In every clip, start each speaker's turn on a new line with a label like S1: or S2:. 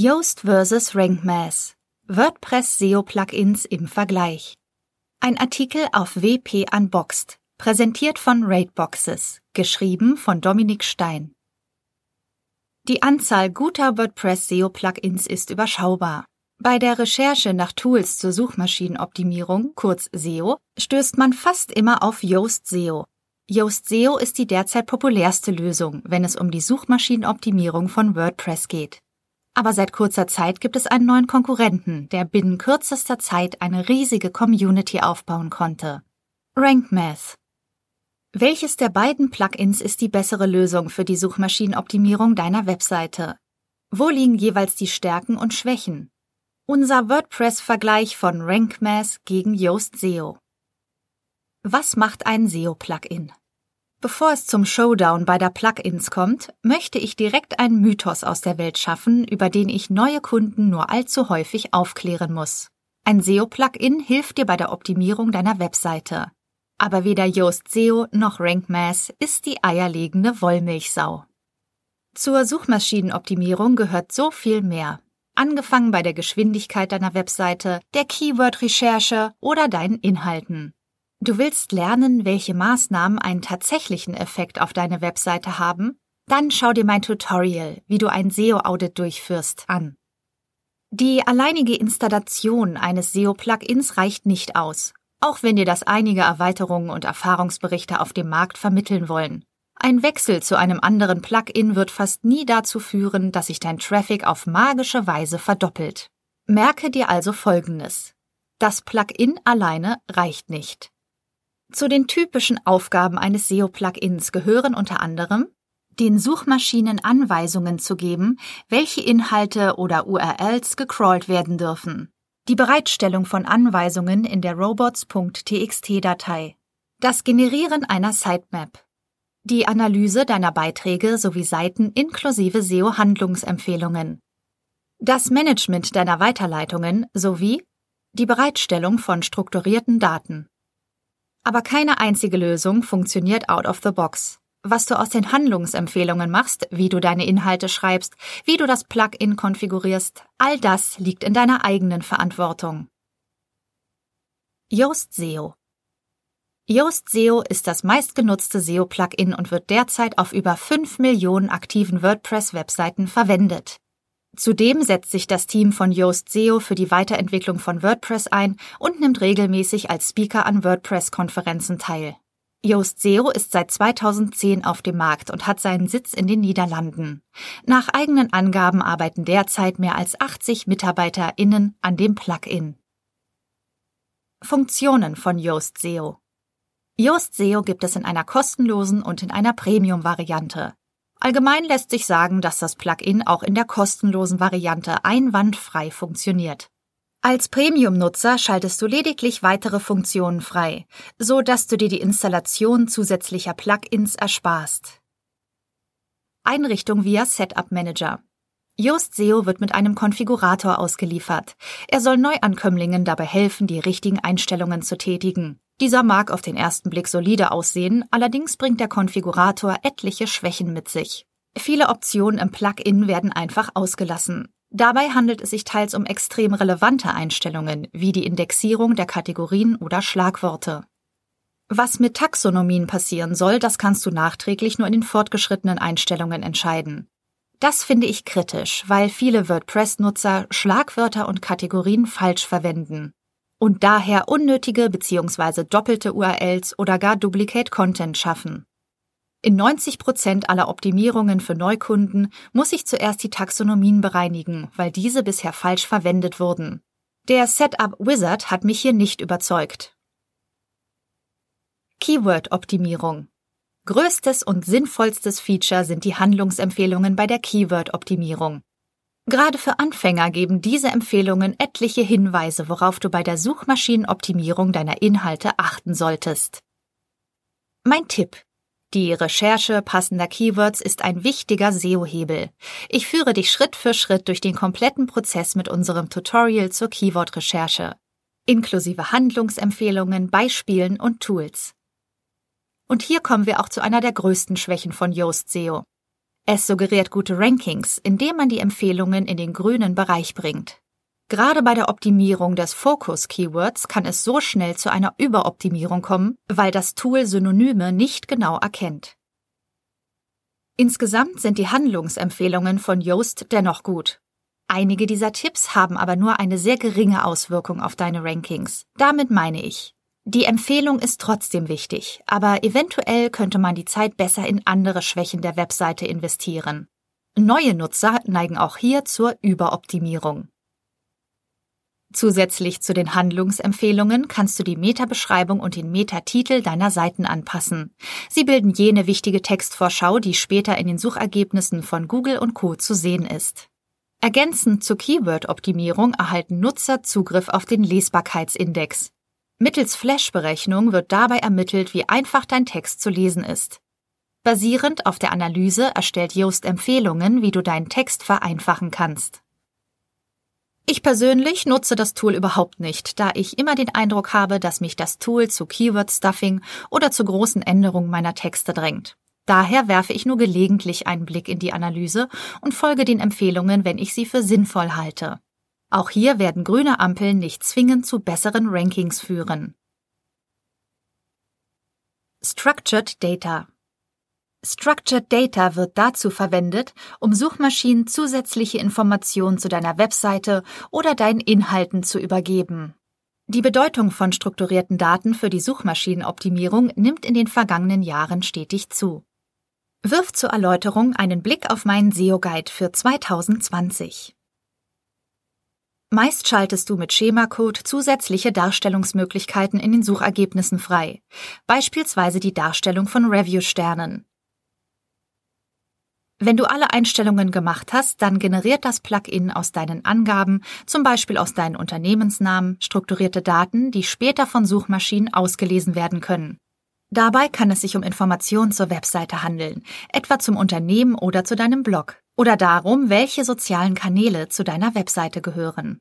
S1: Yoast vs. RankMath. WordPress SEO Plugins im Vergleich. Ein Artikel auf WP Unboxed, präsentiert von Raidboxes, geschrieben von Dominik Stein. Die Anzahl guter WordPress SEO Plugins ist überschaubar. Bei der Recherche nach Tools zur Suchmaschinenoptimierung, kurz SEO, stößt man fast immer auf Yoast SEO. Yoast SEO ist die derzeit populärste Lösung, wenn es um die Suchmaschinenoptimierung von WordPress geht. Aber seit kurzer Zeit gibt es einen neuen Konkurrenten, der binnen kürzester Zeit eine riesige Community aufbauen konnte. RankMath. Welches der beiden Plugins ist die bessere Lösung für die Suchmaschinenoptimierung deiner Webseite? Wo liegen jeweils die Stärken und Schwächen? Unser WordPress-Vergleich von RankMath gegen Yoast SEO. Was macht ein SEO-Plugin? Bevor es zum Showdown bei der Plugins kommt, möchte ich direkt einen Mythos aus der Welt schaffen, über den ich neue Kunden nur allzu häufig aufklären muss. Ein SEO-Plugin hilft dir bei der Optimierung deiner Webseite. Aber weder Yoast SEO noch RankMath ist die eierlegende Wollmilchsau. Zur Suchmaschinenoptimierung gehört so viel mehr. Angefangen bei der Geschwindigkeit deiner Webseite, der Keyword-Recherche oder deinen Inhalten. Du willst lernen, welche Maßnahmen einen tatsächlichen Effekt auf deine Webseite haben? Dann schau dir mein Tutorial, wie du ein SEO-Audit durchführst, an. Die alleinige Installation eines SEO-Plugins reicht nicht aus auch wenn dir das einige Erweiterungen und Erfahrungsberichte auf dem Markt vermitteln wollen. Ein Wechsel zu einem anderen Plugin wird fast nie dazu führen, dass sich dein Traffic auf magische Weise verdoppelt. Merke dir also Folgendes. Das Plugin alleine reicht nicht. Zu den typischen Aufgaben eines SEO-Plugins gehören unter anderem den Suchmaschinen Anweisungen zu geben, welche Inhalte oder URLs gecrawlt werden dürfen, die Bereitstellung von Anweisungen in der robots.txt-Datei, das Generieren einer Sitemap, die Analyse deiner Beiträge sowie Seiten inklusive SEO-Handlungsempfehlungen, das Management deiner Weiterleitungen sowie die Bereitstellung von strukturierten Daten. Aber keine einzige Lösung funktioniert out of the box was du aus den Handlungsempfehlungen machst, wie du deine Inhalte schreibst, wie du das Plugin konfigurierst, all das liegt in deiner eigenen Verantwortung. Yoast SEO Yoast SEO ist das meistgenutzte SEO-Plugin und wird derzeit auf über 5 Millionen aktiven WordPress-Webseiten verwendet. Zudem setzt sich das Team von Yoast SEO für die Weiterentwicklung von WordPress ein und nimmt regelmäßig als Speaker an WordPress-Konferenzen teil. Yoast SEO ist seit 2010 auf dem Markt und hat seinen Sitz in den Niederlanden. Nach eigenen Angaben arbeiten derzeit mehr als 80 MitarbeiterInnen an dem Plugin. Funktionen von Yoast SEO Yoast SEO gibt es in einer kostenlosen und in einer Premium-Variante. Allgemein lässt sich sagen, dass das Plugin auch in der kostenlosen Variante einwandfrei funktioniert. Als Premium-Nutzer schaltest du lediglich weitere Funktionen frei, so dass du dir die Installation zusätzlicher Plugins ersparst. Einrichtung via Setup Manager. Yoast SEO wird mit einem Konfigurator ausgeliefert. Er soll Neuankömmlingen dabei helfen, die richtigen Einstellungen zu tätigen. Dieser mag auf den ersten Blick solide aussehen, allerdings bringt der Konfigurator etliche Schwächen mit sich. Viele Optionen im Plugin werden einfach ausgelassen. Dabei handelt es sich teils um extrem relevante Einstellungen, wie die Indexierung der Kategorien oder Schlagworte. Was mit Taxonomien passieren soll, das kannst du nachträglich nur in den fortgeschrittenen Einstellungen entscheiden. Das finde ich kritisch, weil viele WordPress-Nutzer Schlagwörter und Kategorien falsch verwenden und daher unnötige bzw. doppelte URLs oder gar Duplicate Content schaffen. In 90 Prozent aller Optimierungen für Neukunden muss ich zuerst die Taxonomien bereinigen, weil diese bisher falsch verwendet wurden. Der Setup Wizard hat mich hier nicht überzeugt. Keyword-Optimierung. Größtes und sinnvollstes Feature sind die Handlungsempfehlungen bei der Keyword-Optimierung. Gerade für Anfänger geben diese Empfehlungen etliche Hinweise, worauf du bei der Suchmaschinenoptimierung deiner Inhalte achten solltest. Mein Tipp. Die Recherche passender Keywords ist ein wichtiger SEO-Hebel. Ich führe dich Schritt für Schritt durch den kompletten Prozess mit unserem Tutorial zur Keyword-Recherche, inklusive Handlungsempfehlungen, Beispielen und Tools. Und hier kommen wir auch zu einer der größten Schwächen von Yoast SEO. Es suggeriert gute Rankings, indem man die Empfehlungen in den grünen Bereich bringt. Gerade bei der Optimierung des Fokus-Keywords kann es so schnell zu einer Überoptimierung kommen, weil das Tool Synonyme nicht genau erkennt. Insgesamt sind die Handlungsempfehlungen von Yoast dennoch gut. Einige dieser Tipps haben aber nur eine sehr geringe Auswirkung auf deine Rankings. Damit meine ich, die Empfehlung ist trotzdem wichtig, aber eventuell könnte man die Zeit besser in andere Schwächen der Webseite investieren. Neue Nutzer neigen auch hier zur Überoptimierung. Zusätzlich zu den Handlungsempfehlungen kannst du die Meta-Beschreibung und den Meta-Titel deiner Seiten anpassen. Sie bilden jene wichtige Textvorschau, die später in den Suchergebnissen von Google und Co. zu sehen ist. Ergänzend zur Keyword-Optimierung erhalten Nutzer Zugriff auf den Lesbarkeitsindex. Mittels Flash-Berechnung wird dabei ermittelt, wie einfach dein Text zu lesen ist. Basierend auf der Analyse erstellt Yoast Empfehlungen, wie du deinen Text vereinfachen kannst. Ich persönlich nutze das Tool überhaupt nicht, da ich immer den Eindruck habe, dass mich das Tool zu Keyword-Stuffing oder zu großen Änderungen meiner Texte drängt. Daher werfe ich nur gelegentlich einen Blick in die Analyse und folge den Empfehlungen, wenn ich sie für sinnvoll halte. Auch hier werden grüne Ampeln nicht zwingend zu besseren Rankings führen. Structured Data Structured Data wird dazu verwendet, um Suchmaschinen zusätzliche Informationen zu deiner Webseite oder deinen Inhalten zu übergeben. Die Bedeutung von strukturierten Daten für die Suchmaschinenoptimierung nimmt in den vergangenen Jahren stetig zu. Wirf zur Erläuterung einen Blick auf meinen SEO-Guide für 2020. Meist schaltest du mit Schemacode zusätzliche Darstellungsmöglichkeiten in den Suchergebnissen frei, beispielsweise die Darstellung von Review-Sternen. Wenn du alle Einstellungen gemacht hast, dann generiert das Plugin aus deinen Angaben, zum Beispiel aus deinen Unternehmensnamen, strukturierte Daten, die später von Suchmaschinen ausgelesen werden können. Dabei kann es sich um Informationen zur Webseite handeln, etwa zum Unternehmen oder zu deinem Blog, oder darum, welche sozialen Kanäle zu deiner Webseite gehören.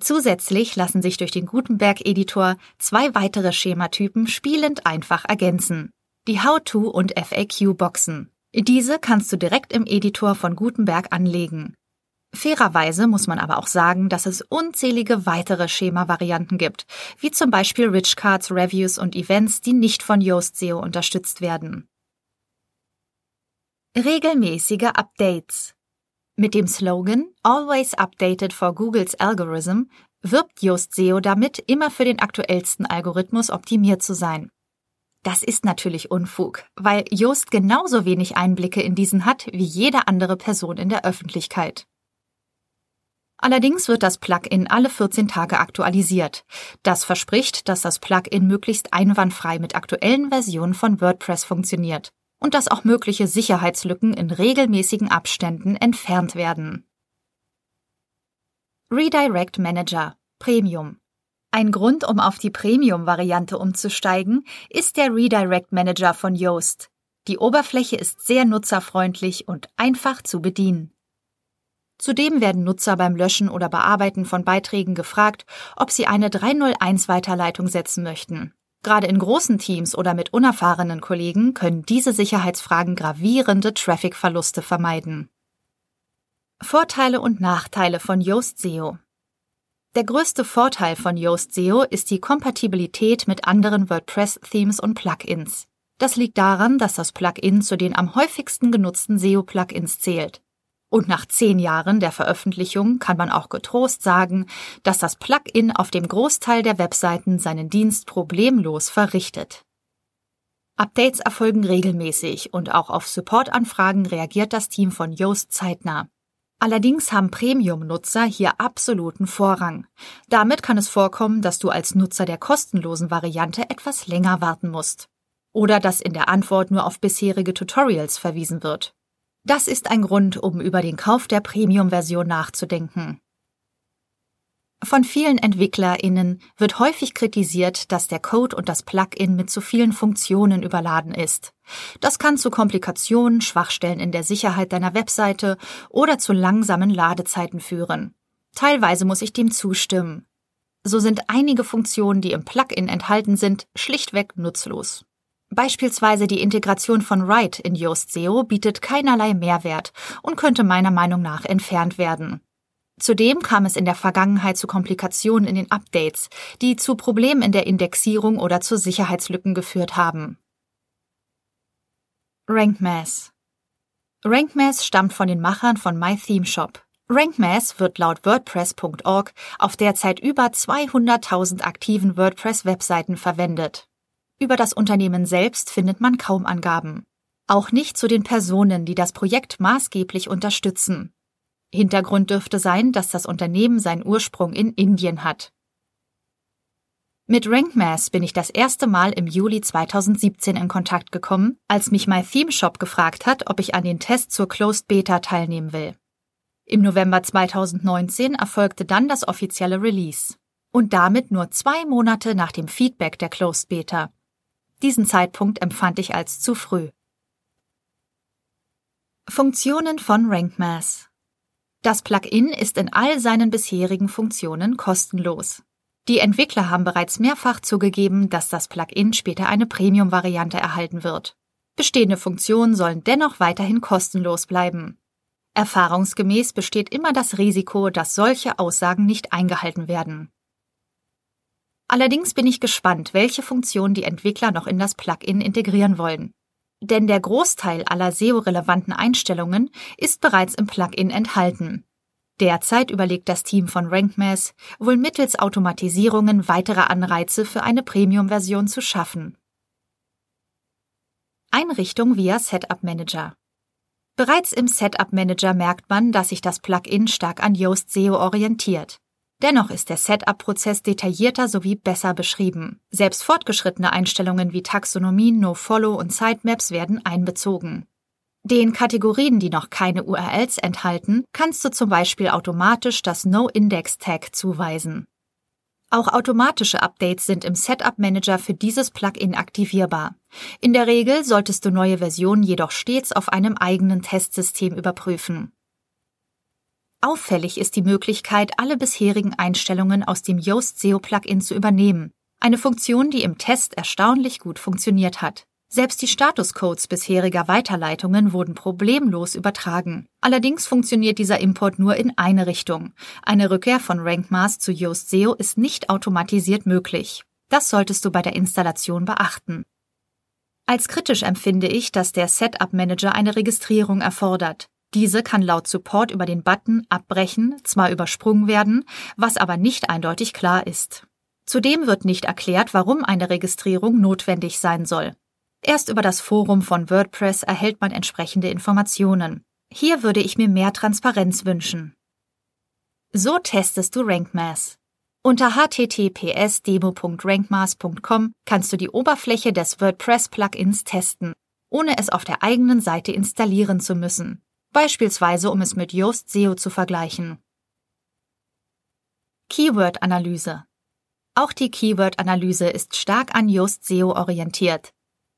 S1: Zusätzlich lassen sich durch den Gutenberg-Editor zwei weitere Schematypen spielend einfach ergänzen. Die How-To- und FAQ-Boxen. Diese kannst du direkt im Editor von Gutenberg anlegen. Fairerweise muss man aber auch sagen, dass es unzählige weitere Schema-Varianten gibt, wie zum Beispiel Rich Cards, Reviews und Events, die nicht von Yoast SEO unterstützt werden. Regelmäßige Updates. Mit dem Slogan Always Updated for Googles Algorithm wirbt Yoast SEO damit, immer für den aktuellsten Algorithmus optimiert zu sein. Das ist natürlich Unfug, weil Joost genauso wenig Einblicke in diesen hat wie jede andere Person in der Öffentlichkeit. Allerdings wird das Plugin alle 14 Tage aktualisiert. Das verspricht, dass das Plugin möglichst einwandfrei mit aktuellen Versionen von WordPress funktioniert und dass auch mögliche Sicherheitslücken in regelmäßigen Abständen entfernt werden. Redirect Manager Premium ein Grund, um auf die Premium-Variante umzusteigen, ist der Redirect Manager von Yoast. Die Oberfläche ist sehr nutzerfreundlich und einfach zu bedienen. Zudem werden Nutzer beim Löschen oder Bearbeiten von Beiträgen gefragt, ob sie eine 301-Weiterleitung setzen möchten. Gerade in großen Teams oder mit unerfahrenen Kollegen können diese Sicherheitsfragen gravierende Traffic-Verluste vermeiden. Vorteile und Nachteile von Yoast SEO der größte Vorteil von Yoast SEO ist die Kompatibilität mit anderen WordPress-Themes und Plugins. Das liegt daran, dass das Plugin zu den am häufigsten genutzten SEO-Plugins zählt. Und nach zehn Jahren der Veröffentlichung kann man auch getrost sagen, dass das Plugin auf dem Großteil der Webseiten seinen Dienst problemlos verrichtet. Updates erfolgen regelmäßig und auch auf Supportanfragen reagiert das Team von Yoast zeitnah. Allerdings haben Premium-Nutzer hier absoluten Vorrang. Damit kann es vorkommen, dass du als Nutzer der kostenlosen Variante etwas länger warten musst. Oder dass in der Antwort nur auf bisherige Tutorials verwiesen wird. Das ist ein Grund, um über den Kauf der Premium-Version nachzudenken. Von vielen EntwicklerInnen wird häufig kritisiert, dass der Code und das Plugin mit zu vielen Funktionen überladen ist. Das kann zu Komplikationen, Schwachstellen in der Sicherheit deiner Webseite oder zu langsamen Ladezeiten führen. Teilweise muss ich dem zustimmen. So sind einige Funktionen, die im Plugin enthalten sind, schlichtweg nutzlos. Beispielsweise die Integration von Write in Yoast SEO bietet keinerlei Mehrwert und könnte meiner Meinung nach entfernt werden. Zudem kam es in der Vergangenheit zu Komplikationen in den Updates, die zu Problemen in der Indexierung oder zu Sicherheitslücken geführt haben. RankMass RankMass stammt von den Machern von MyThemeShop. RankMass wird laut WordPress.org auf derzeit über 200.000 aktiven WordPress-Webseiten verwendet. Über das Unternehmen selbst findet man kaum Angaben. Auch nicht zu den Personen, die das Projekt maßgeblich unterstützen. Hintergrund dürfte sein, dass das Unternehmen seinen Ursprung in Indien hat. Mit RankMass bin ich das erste Mal im Juli 2017 in Kontakt gekommen, als mich My Theme Shop gefragt hat, ob ich an den Test zur Closed Beta teilnehmen will. Im November 2019 erfolgte dann das offizielle Release. Und damit nur zwei Monate nach dem Feedback der Closed Beta. Diesen Zeitpunkt empfand ich als zu früh. Funktionen von RankMass das Plugin ist in all seinen bisherigen Funktionen kostenlos. Die Entwickler haben bereits mehrfach zugegeben, dass das Plugin später eine Premium-Variante erhalten wird. Bestehende Funktionen sollen dennoch weiterhin kostenlos bleiben. Erfahrungsgemäß besteht immer das Risiko, dass solche Aussagen nicht eingehalten werden. Allerdings bin ich gespannt, welche Funktionen die Entwickler noch in das Plugin integrieren wollen denn der Großteil aller SEO-relevanten Einstellungen ist bereits im Plugin enthalten. Derzeit überlegt das Team von RankMass, wohl mittels Automatisierungen weitere Anreize für eine Premium-Version zu schaffen. Einrichtung via Setup Manager. Bereits im Setup Manager merkt man, dass sich das Plugin stark an Yoast SEO orientiert. Dennoch ist der Setup-Prozess detaillierter sowie besser beschrieben. Selbst fortgeschrittene Einstellungen wie Taxonomien, NoFollow und Sitemaps werden einbezogen. Den Kategorien, die noch keine URLs enthalten, kannst du zum Beispiel automatisch das No-Index-Tag zuweisen. Auch automatische Updates sind im Setup Manager für dieses Plugin aktivierbar. In der Regel solltest du neue Versionen jedoch stets auf einem eigenen Testsystem überprüfen. Auffällig ist die Möglichkeit, alle bisherigen Einstellungen aus dem Yoast SEO Plugin zu übernehmen. Eine Funktion, die im Test erstaunlich gut funktioniert hat. Selbst die Statuscodes bisheriger Weiterleitungen wurden problemlos übertragen. Allerdings funktioniert dieser Import nur in eine Richtung. Eine Rückkehr von RankMass zu Yoast SEO ist nicht automatisiert möglich. Das solltest du bei der Installation beachten. Als kritisch empfinde ich, dass der Setup Manager eine Registrierung erfordert. Diese kann laut Support über den Button Abbrechen zwar übersprungen werden, was aber nicht eindeutig klar ist. Zudem wird nicht erklärt, warum eine Registrierung notwendig sein soll. Erst über das Forum von WordPress erhält man entsprechende Informationen. Hier würde ich mir mehr Transparenz wünschen. So testest du RankMass. Unter https://demo.rankmass.com kannst du die Oberfläche des WordPress-Plugins testen, ohne es auf der eigenen Seite installieren zu müssen beispielsweise um es mit Yoast SEO zu vergleichen. Keyword-Analyse Auch die Keyword-Analyse ist stark an Yoast SEO orientiert.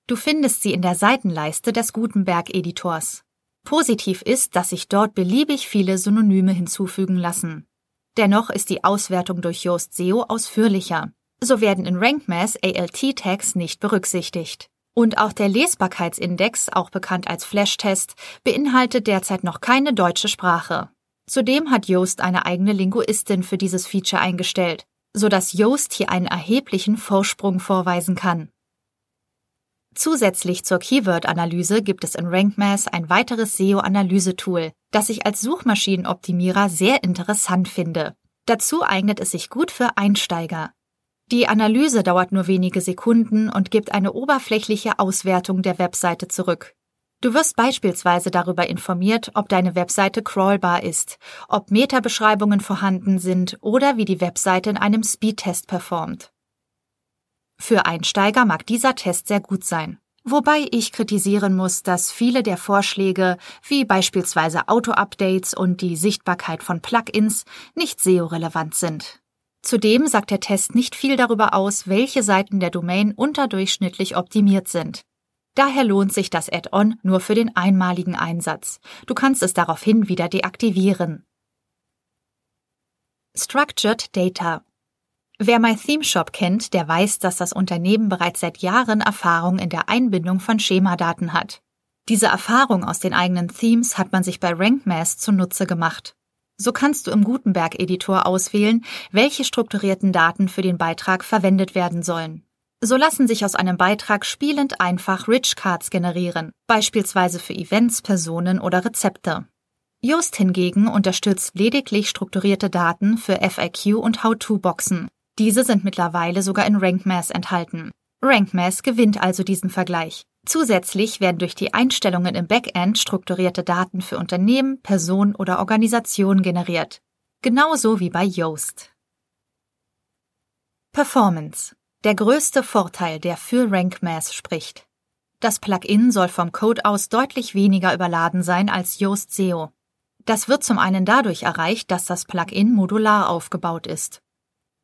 S1: Du findest sie in der Seitenleiste des Gutenberg-Editors. Positiv ist, dass sich dort beliebig viele Synonyme hinzufügen lassen. Dennoch ist die Auswertung durch Yoast SEO ausführlicher. So werden in RankMass ALT-Tags nicht berücksichtigt. Und auch der Lesbarkeitsindex, auch bekannt als Flashtest, beinhaltet derzeit noch keine deutsche Sprache. Zudem hat Yoast eine eigene Linguistin für dieses Feature eingestellt, so dass Yoast hier einen erheblichen Vorsprung vorweisen kann. Zusätzlich zur Keyword-Analyse gibt es in RankMass ein weiteres SEO-Analyse-Tool, das ich als Suchmaschinenoptimierer sehr interessant finde. Dazu eignet es sich gut für Einsteiger. Die Analyse dauert nur wenige Sekunden und gibt eine oberflächliche Auswertung der Webseite zurück. Du wirst beispielsweise darüber informiert, ob deine Webseite crawlbar ist, ob Metabeschreibungen vorhanden sind oder wie die Webseite in einem Speedtest performt. Für Einsteiger mag dieser Test sehr gut sein. Wobei ich kritisieren muss, dass viele der Vorschläge, wie beispielsweise Auto-Updates und die Sichtbarkeit von Plugins, nicht SEO-relevant sind. Zudem sagt der Test nicht viel darüber aus, welche Seiten der Domain unterdurchschnittlich optimiert sind. Daher lohnt sich das Add-on nur für den einmaligen Einsatz. Du kannst es daraufhin wieder deaktivieren. Structured Data Wer MyThemeShop kennt, der weiß, dass das Unternehmen bereits seit Jahren Erfahrung in der Einbindung von Schemadaten hat. Diese Erfahrung aus den eigenen Themes hat man sich bei RankMath zunutze gemacht. So kannst du im Gutenberg-Editor auswählen, welche strukturierten Daten für den Beitrag verwendet werden sollen. So lassen sich aus einem Beitrag spielend einfach Rich Cards generieren, beispielsweise für Events, Personen oder Rezepte. Yoast hingegen unterstützt lediglich strukturierte Daten für FAQ und How-to-Boxen. Diese sind mittlerweile sogar in RankMath enthalten. RankMath gewinnt also diesen Vergleich. Zusätzlich werden durch die Einstellungen im Backend strukturierte Daten für Unternehmen, Personen oder Organisationen generiert. Genauso wie bei Yoast. Performance. Der größte Vorteil, der für RankMath spricht. Das Plugin soll vom Code aus deutlich weniger überladen sein als Yoast SEO. Das wird zum einen dadurch erreicht, dass das Plugin modular aufgebaut ist.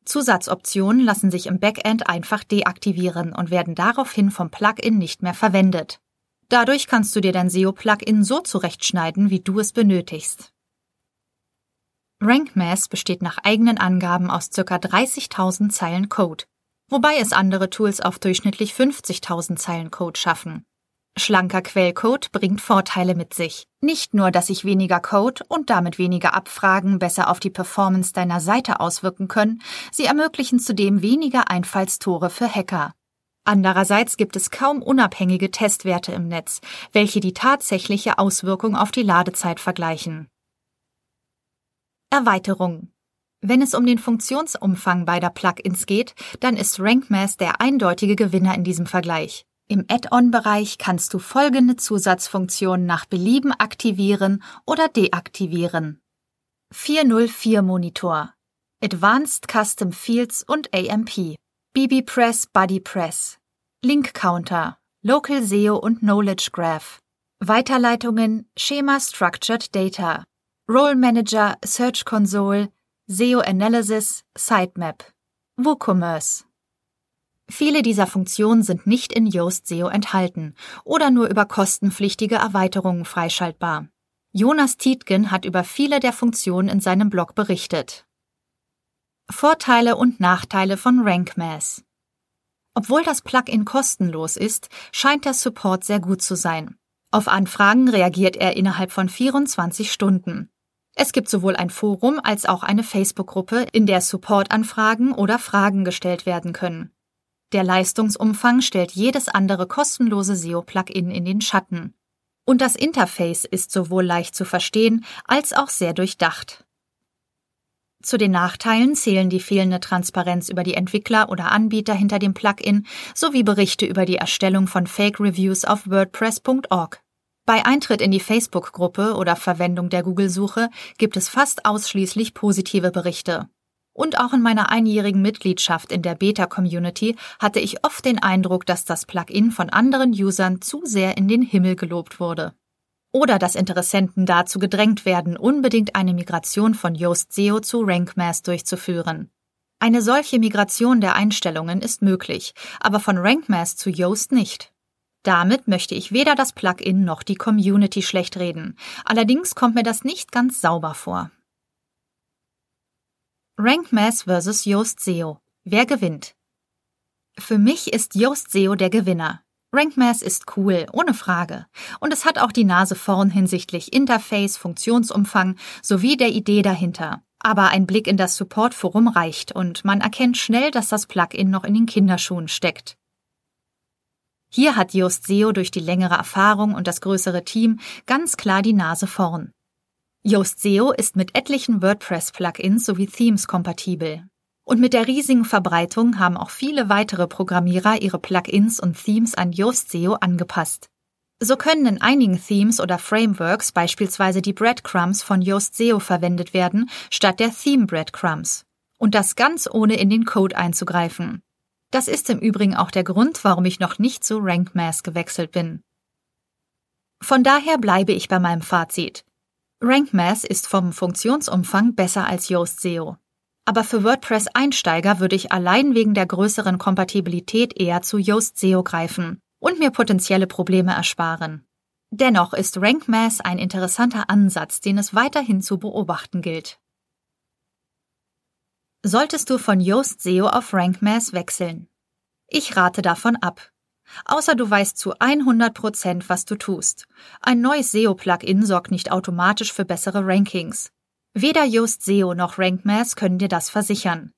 S1: Zusatzoptionen lassen sich im Backend einfach deaktivieren und werden daraufhin vom Plugin nicht mehr verwendet. Dadurch kannst du dir dein SEO-Plugin so zurechtschneiden, wie du es benötigst. RankMath besteht nach eigenen Angaben aus ca. 30.000 Zeilen Code, wobei es andere Tools auf durchschnittlich 50.000 Zeilen Code schaffen. Schlanker Quellcode bringt Vorteile mit sich. Nicht nur, dass sich weniger Code und damit weniger Abfragen besser auf die Performance deiner Seite auswirken können, sie ermöglichen zudem weniger Einfallstore für Hacker. Andererseits gibt es kaum unabhängige Testwerte im Netz, welche die tatsächliche Auswirkung auf die Ladezeit vergleichen. Erweiterung wenn es um den Funktionsumfang beider Plugins geht, dann ist RankMath der eindeutige Gewinner in diesem Vergleich. Im Add-on-Bereich kannst du folgende Zusatzfunktionen nach Belieben aktivieren oder deaktivieren. 404 Monitor, Advanced Custom Fields und AMP, BB Press Buddy Press, Link Counter, Local SEO und Knowledge Graph, Weiterleitungen, Schema Structured Data, Role Manager, Search Console, SEO Analysis, Sitemap, WooCommerce. Viele dieser Funktionen sind nicht in Yoast SEO enthalten oder nur über kostenpflichtige Erweiterungen freischaltbar. Jonas Tietgen hat über viele der Funktionen in seinem Blog berichtet. Vorteile und Nachteile von RankMath. Obwohl das Plugin kostenlos ist, scheint der Support sehr gut zu sein. Auf Anfragen reagiert er innerhalb von 24 Stunden. Es gibt sowohl ein Forum als auch eine Facebook-Gruppe, in der Supportanfragen oder Fragen gestellt werden können. Der Leistungsumfang stellt jedes andere kostenlose SEO-Plugin in den Schatten. Und das Interface ist sowohl leicht zu verstehen als auch sehr durchdacht. Zu den Nachteilen zählen die fehlende Transparenz über die Entwickler oder Anbieter hinter dem Plugin sowie Berichte über die Erstellung von Fake-Reviews auf WordPress.org. Bei Eintritt in die Facebook-Gruppe oder Verwendung der Google-Suche gibt es fast ausschließlich positive Berichte. Und auch in meiner einjährigen Mitgliedschaft in der Beta-Community hatte ich oft den Eindruck, dass das Plugin von anderen Usern zu sehr in den Himmel gelobt wurde. Oder dass Interessenten dazu gedrängt werden, unbedingt eine Migration von Yoast SEO zu RankMath durchzuführen. Eine solche Migration der Einstellungen ist möglich, aber von RankMath zu Yoast nicht. Damit möchte ich weder das Plugin noch die Community schlecht reden. Allerdings kommt mir das nicht ganz sauber vor. RankMath vs. Yoast SEO. Wer gewinnt? Für mich ist Yoast SEO der Gewinner. RankMath ist cool, ohne Frage. Und es hat auch die Nase vorn hinsichtlich Interface, Funktionsumfang sowie der Idee dahinter. Aber ein Blick in das Support-Forum reicht und man erkennt schnell, dass das Plugin noch in den Kinderschuhen steckt. Hier hat Yoast SEO durch die längere Erfahrung und das größere Team ganz klar die Nase vorn. Yoast SEO ist mit etlichen WordPress-Plugins sowie Themes kompatibel. Und mit der riesigen Verbreitung haben auch viele weitere Programmierer ihre Plugins und Themes an Yoast SEO angepasst. So können in einigen Themes oder Frameworks beispielsweise die Breadcrumbs von Yoast SEO verwendet werden, statt der Theme Breadcrumbs. Und das ganz ohne in den Code einzugreifen. Das ist im Übrigen auch der Grund, warum ich noch nicht zu RankMath gewechselt bin. Von daher bleibe ich bei meinem Fazit. RankMath ist vom Funktionsumfang besser als Yoast SEO. Aber für WordPress-Einsteiger würde ich allein wegen der größeren Kompatibilität eher zu Yoast SEO greifen und mir potenzielle Probleme ersparen. Dennoch ist RankMath ein interessanter Ansatz, den es weiterhin zu beobachten gilt. Solltest du von Yoast SEO auf RankMass wechseln? Ich rate davon ab. Außer du weißt zu 100 Prozent, was du tust. Ein neues SEO-Plugin sorgt nicht automatisch für bessere Rankings. Weder Yoast SEO noch RankMass können dir das versichern.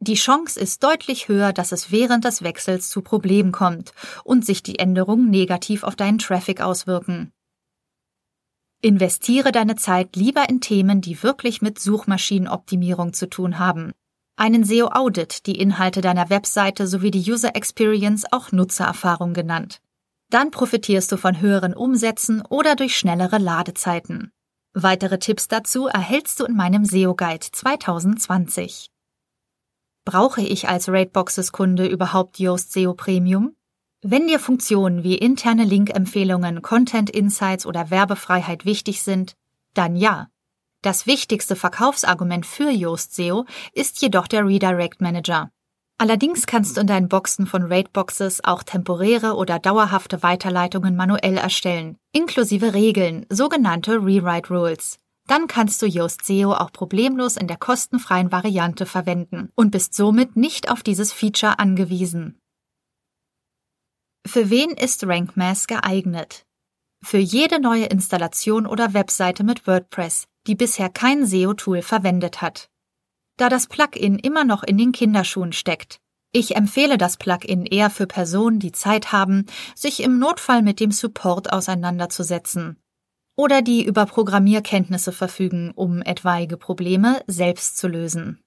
S1: Die Chance ist deutlich höher, dass es während des Wechsels zu Problemen kommt und sich die Änderungen negativ auf deinen Traffic auswirken. Investiere deine Zeit lieber in Themen, die wirklich mit Suchmaschinenoptimierung zu tun haben. Einen SEO-Audit, die Inhalte deiner Webseite sowie die User Experience, auch Nutzererfahrung genannt. Dann profitierst du von höheren Umsätzen oder durch schnellere Ladezeiten. Weitere Tipps dazu erhältst du in meinem SEO Guide 2020. Brauche ich als Rateboxes Kunde überhaupt Yoast SEO Premium? Wenn dir Funktionen wie interne Link-Empfehlungen, Content Insights oder Werbefreiheit wichtig sind, dann ja. Das wichtigste Verkaufsargument für Yoast SEO ist jedoch der Redirect Manager. Allerdings kannst du in deinen Boxen von Rateboxes auch temporäre oder dauerhafte Weiterleitungen manuell erstellen, inklusive Regeln, sogenannte Rewrite Rules. Dann kannst du Yoast SEO auch problemlos in der kostenfreien Variante verwenden und bist somit nicht auf dieses Feature angewiesen. Für wen ist RankMass geeignet? Für jede neue Installation oder Webseite mit WordPress, die bisher kein SEO-Tool verwendet hat. Da das Plugin immer noch in den Kinderschuhen steckt. Ich empfehle das Plugin eher für Personen, die Zeit haben, sich im Notfall mit dem Support auseinanderzusetzen. Oder die über Programmierkenntnisse verfügen, um etwaige Probleme selbst zu lösen.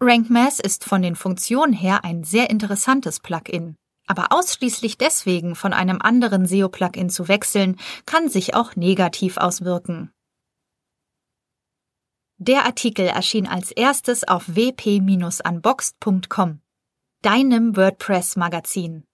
S1: RankMass ist von den Funktionen her ein sehr interessantes Plugin. Aber ausschließlich deswegen von einem anderen SEO-Plugin zu wechseln, kann sich auch negativ auswirken. Der Artikel erschien als erstes auf wp-unboxed.com, deinem WordPress-Magazin.